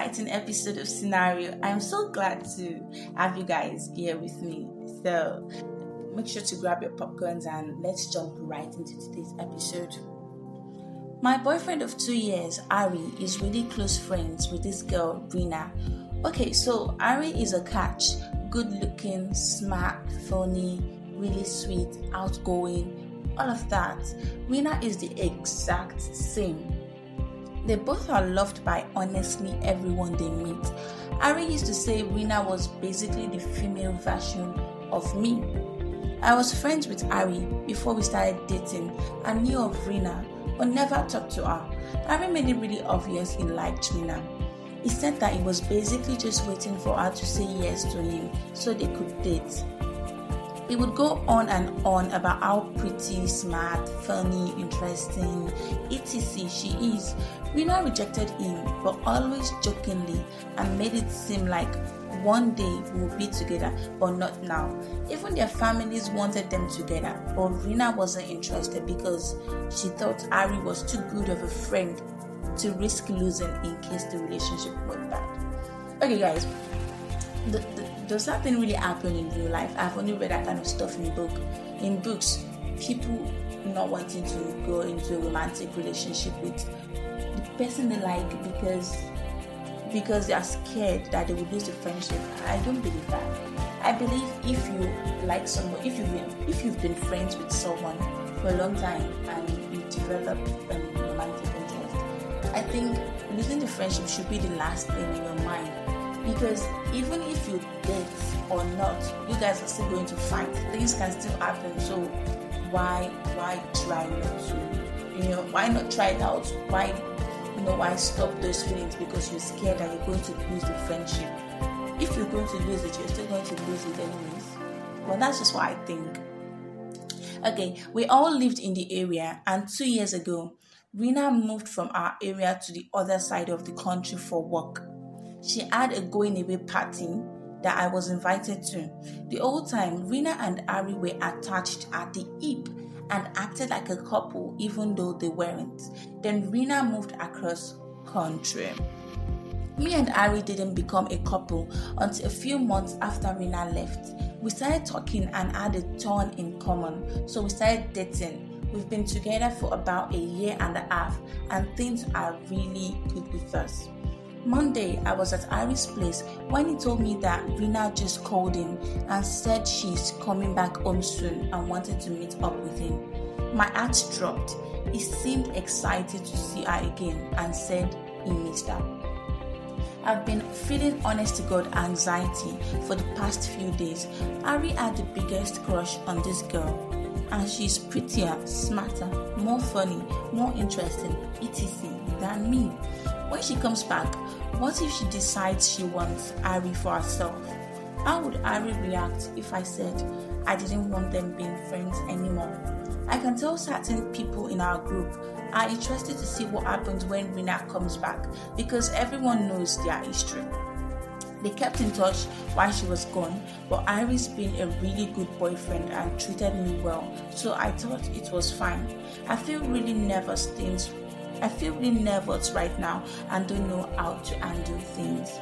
exciting episode of Scenario. I'm so glad to have you guys here with me. So, make sure to grab your popcorns and let's jump right into today's episode. My boyfriend of two years, Ari, is really close friends with this girl, Rina. Okay, so Ari is a catch good looking, smart, funny, really sweet, outgoing, all of that. Rina is the exact same. They both are loved by honestly everyone they meet. Ari used to say Rina was basically the female version of me. I was friends with Ari before we started dating and knew of Rina, but never talked to her. Ari made it really obvious he liked Rina. He said that he was basically just waiting for her to say yes to him so they could date. He would go on and on about how pretty, smart, funny, interesting, etc. she is. Rina rejected him, but always jokingly, and made it seem like one day we will be together, but not now. Even their families wanted them together, but Rina wasn't interested because she thought Ari was too good of a friend to risk losing in case the relationship went bad. Okay, guys, the, does that thing really happen in real life? I've only read that kind of stuff in book. In books, people not wanting to go into a romantic relationship with the person they like because because they are scared that they will lose the friendship. I don't believe that. I believe if you like someone, if you've been if you've been friends with someone for a long time and you develop um, romantic interest, I think losing the friendship should be the last thing in your mind because even if you date or not, you guys are still going to fight. Things can still happen. So why why try not to? You know, why not try it out? Why you know why stop those feelings because you're scared that you're going to lose the friendship. If you're going to lose it, you're still going to lose it anyways. Well, that's just what I think. Okay, we all lived in the area, and two years ago, Rina moved from our area to the other side of the country for work. She had a going away party that I was invited to. The whole time, Rina and Ari were attached at the hip and acted like a couple even though they weren't. Then Rina moved across country. Me and Ari didn't become a couple until a few months after Rina left. We started talking and had a ton in common, so we started dating. We've been together for about a year and a half, and things are really good with us. Monday, I was at Ari's place when he told me that Rina just called him and said she's coming back home soon and wanted to meet up with him. My heart dropped. He seemed excited to see her again and said he missed her. I've been feeling honest to God anxiety for the past few days. Ari had the biggest crush on this girl, and she's prettier, smarter, more funny, more interesting, etc. than me. When she comes back, what if she decides she wants Ari for herself? How would Ari react if I said I didn't want them being friends anymore? I can tell certain people in our group are interested to see what happens when Rina comes back because everyone knows their history. They kept in touch while she was gone, but Ari's been a really good boyfriend and treated me well, so I thought it was fine. I feel really nervous things I feel really nervous right now and don't know how to handle things.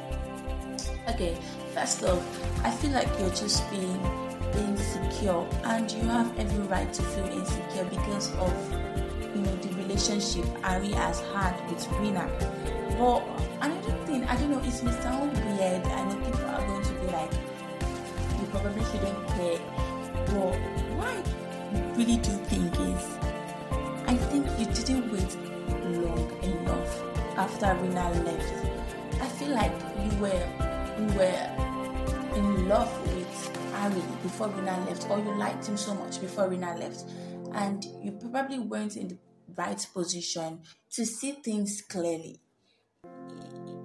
Okay, first off, I feel like you're just being insecure and you have every right to feel insecure because of you know the relationship Ari has had with Rina. But another thing, I don't know, it may sound weird. I know people are going to be like, you probably shouldn't care. But what I really do think is I think you didn't wait long enough after Rina left. I feel like you were you were in love with Ari before Rina left, or you liked him so much before Rina left, and you probably weren't in the right position to see things clearly.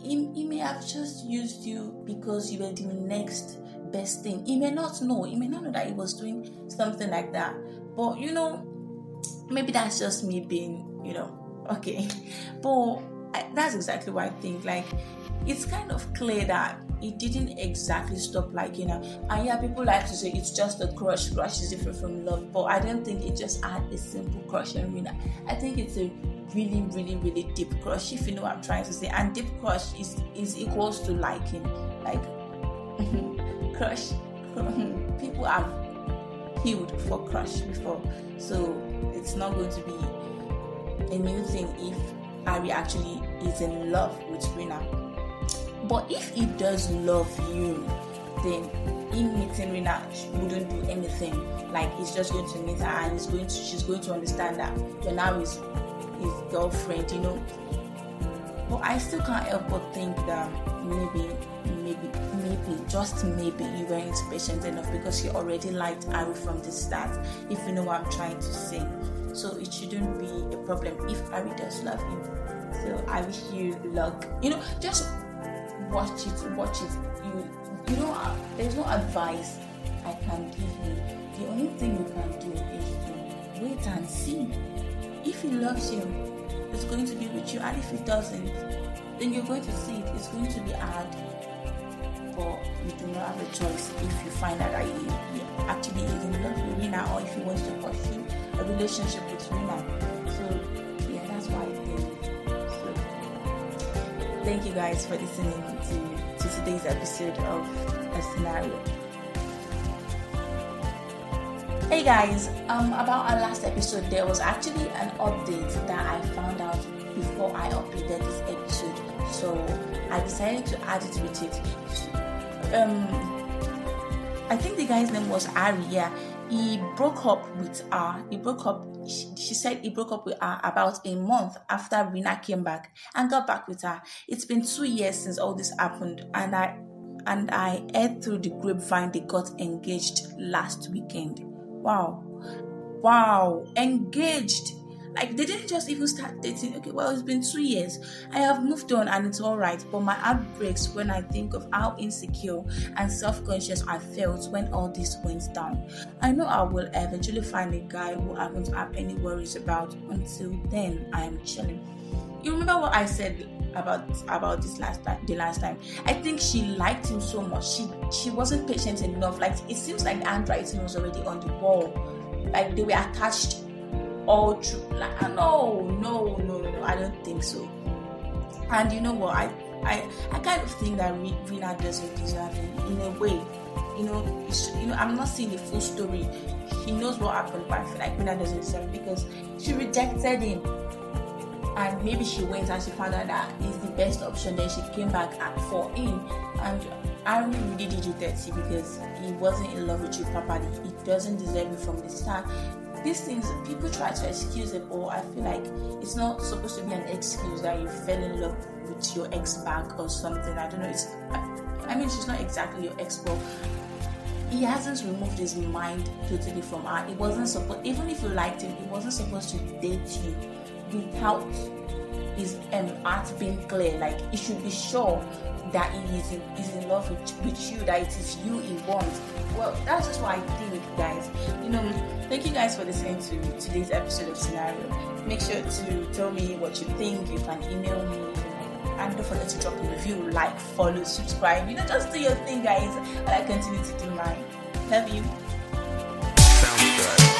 He, he may have just used you because you were the next best thing. He may not know. He may not know that he was doing something like that. But you know, maybe that's just me being, you know, okay but that's exactly what i think like it's kind of clear that it didn't exactly stop like you know and yeah people like to say it's just a crush crush is different from love but i don't think it just had a simple crush Rina. i think it's a really, really, really deep crush, if you know what I'm trying to say. And deep crush is is equals to liking. Like crush, people have healed for crush before, so it's not going to be a new thing if Ari actually is in love with Rina. But if he does love you, then him meeting Rina wouldn't do anything. Like he's just going to meet her and he's going to she's going to understand that you're now his his girlfriend, you know. But I still can't help but think that maybe maybe maybe just maybe you weren't patient enough because you already liked Ari from the start, if you know what I'm trying to say. So it shouldn't be a problem if Ari does love you. So I wish you luck. You know, just watch it, watch it. You you know, uh, there's no advice I can give you. The only thing you can do is to wait and see. If he loves you, it's going to be with you, and if he doesn't, then you're going to see it. It's going to be hard, but you do not have a choice if you find out that he, he actually is in love with Rina, or if he wants to pursue a relationship with Rina. So, yeah, that's why think. So, thank you guys for listening to to today's episode of A Scenario. Hey guys, um, about our last episode, there was actually an update that I found out before I uploaded this episode, so I decided to add it with it. Um, I think the guy's name was Ari. Yeah, he broke up with her. He broke up. She, she said he broke up with her about a month after Rina came back and got back with her. It's been two years since all this happened, and I and I heard through the grapevine they got engaged last weekend. Wow, wow, engaged like they didn't just even start dating. Okay, well, it's been two years. I have moved on and it's all right. But my heart breaks when I think of how insecure and self-conscious I felt when all this went down. I know I will eventually find a guy who I won't have any worries about. Until then, I am chilling. You remember what I said about about this last time the last time i think she liked him so much she she wasn't patient enough like it seems like the handwriting was already on the wall like they were attached all true. Like, no, no, no, no, I don't think so. And you know what? I, I, I kind of think that Rina doesn't deserve him in a way. You know, you know, I'm not seeing the full story. He knows what happened, but I feel like Rina doesn't deserve because she rejected him. And maybe she went and she found out that he's the best option. Then she came back for him, and I really did you dirty because he wasn't in love with you properly. He doesn't deserve you from the start these things people try to excuse it or i feel like it's not supposed to be an excuse that you fell in love with your ex back or something. I don't know it's i mean she's not exactly your ex but he hasn't removed his mind totally from her. It wasn't supposed even if you liked him he wasn't supposed to date you without his um, heart being clear. Like he should be sure that he is in, is in love with, with you, that it is you he wants. Well, that's just what I think, guys. You know, thank you guys for listening to today's episode of Scenario. Make sure to tell me what you think. You can email me. And don't forget to drop a review, like, follow, subscribe. You know, just do your thing, guys. And I continue to do mine. Love you. Sounds good.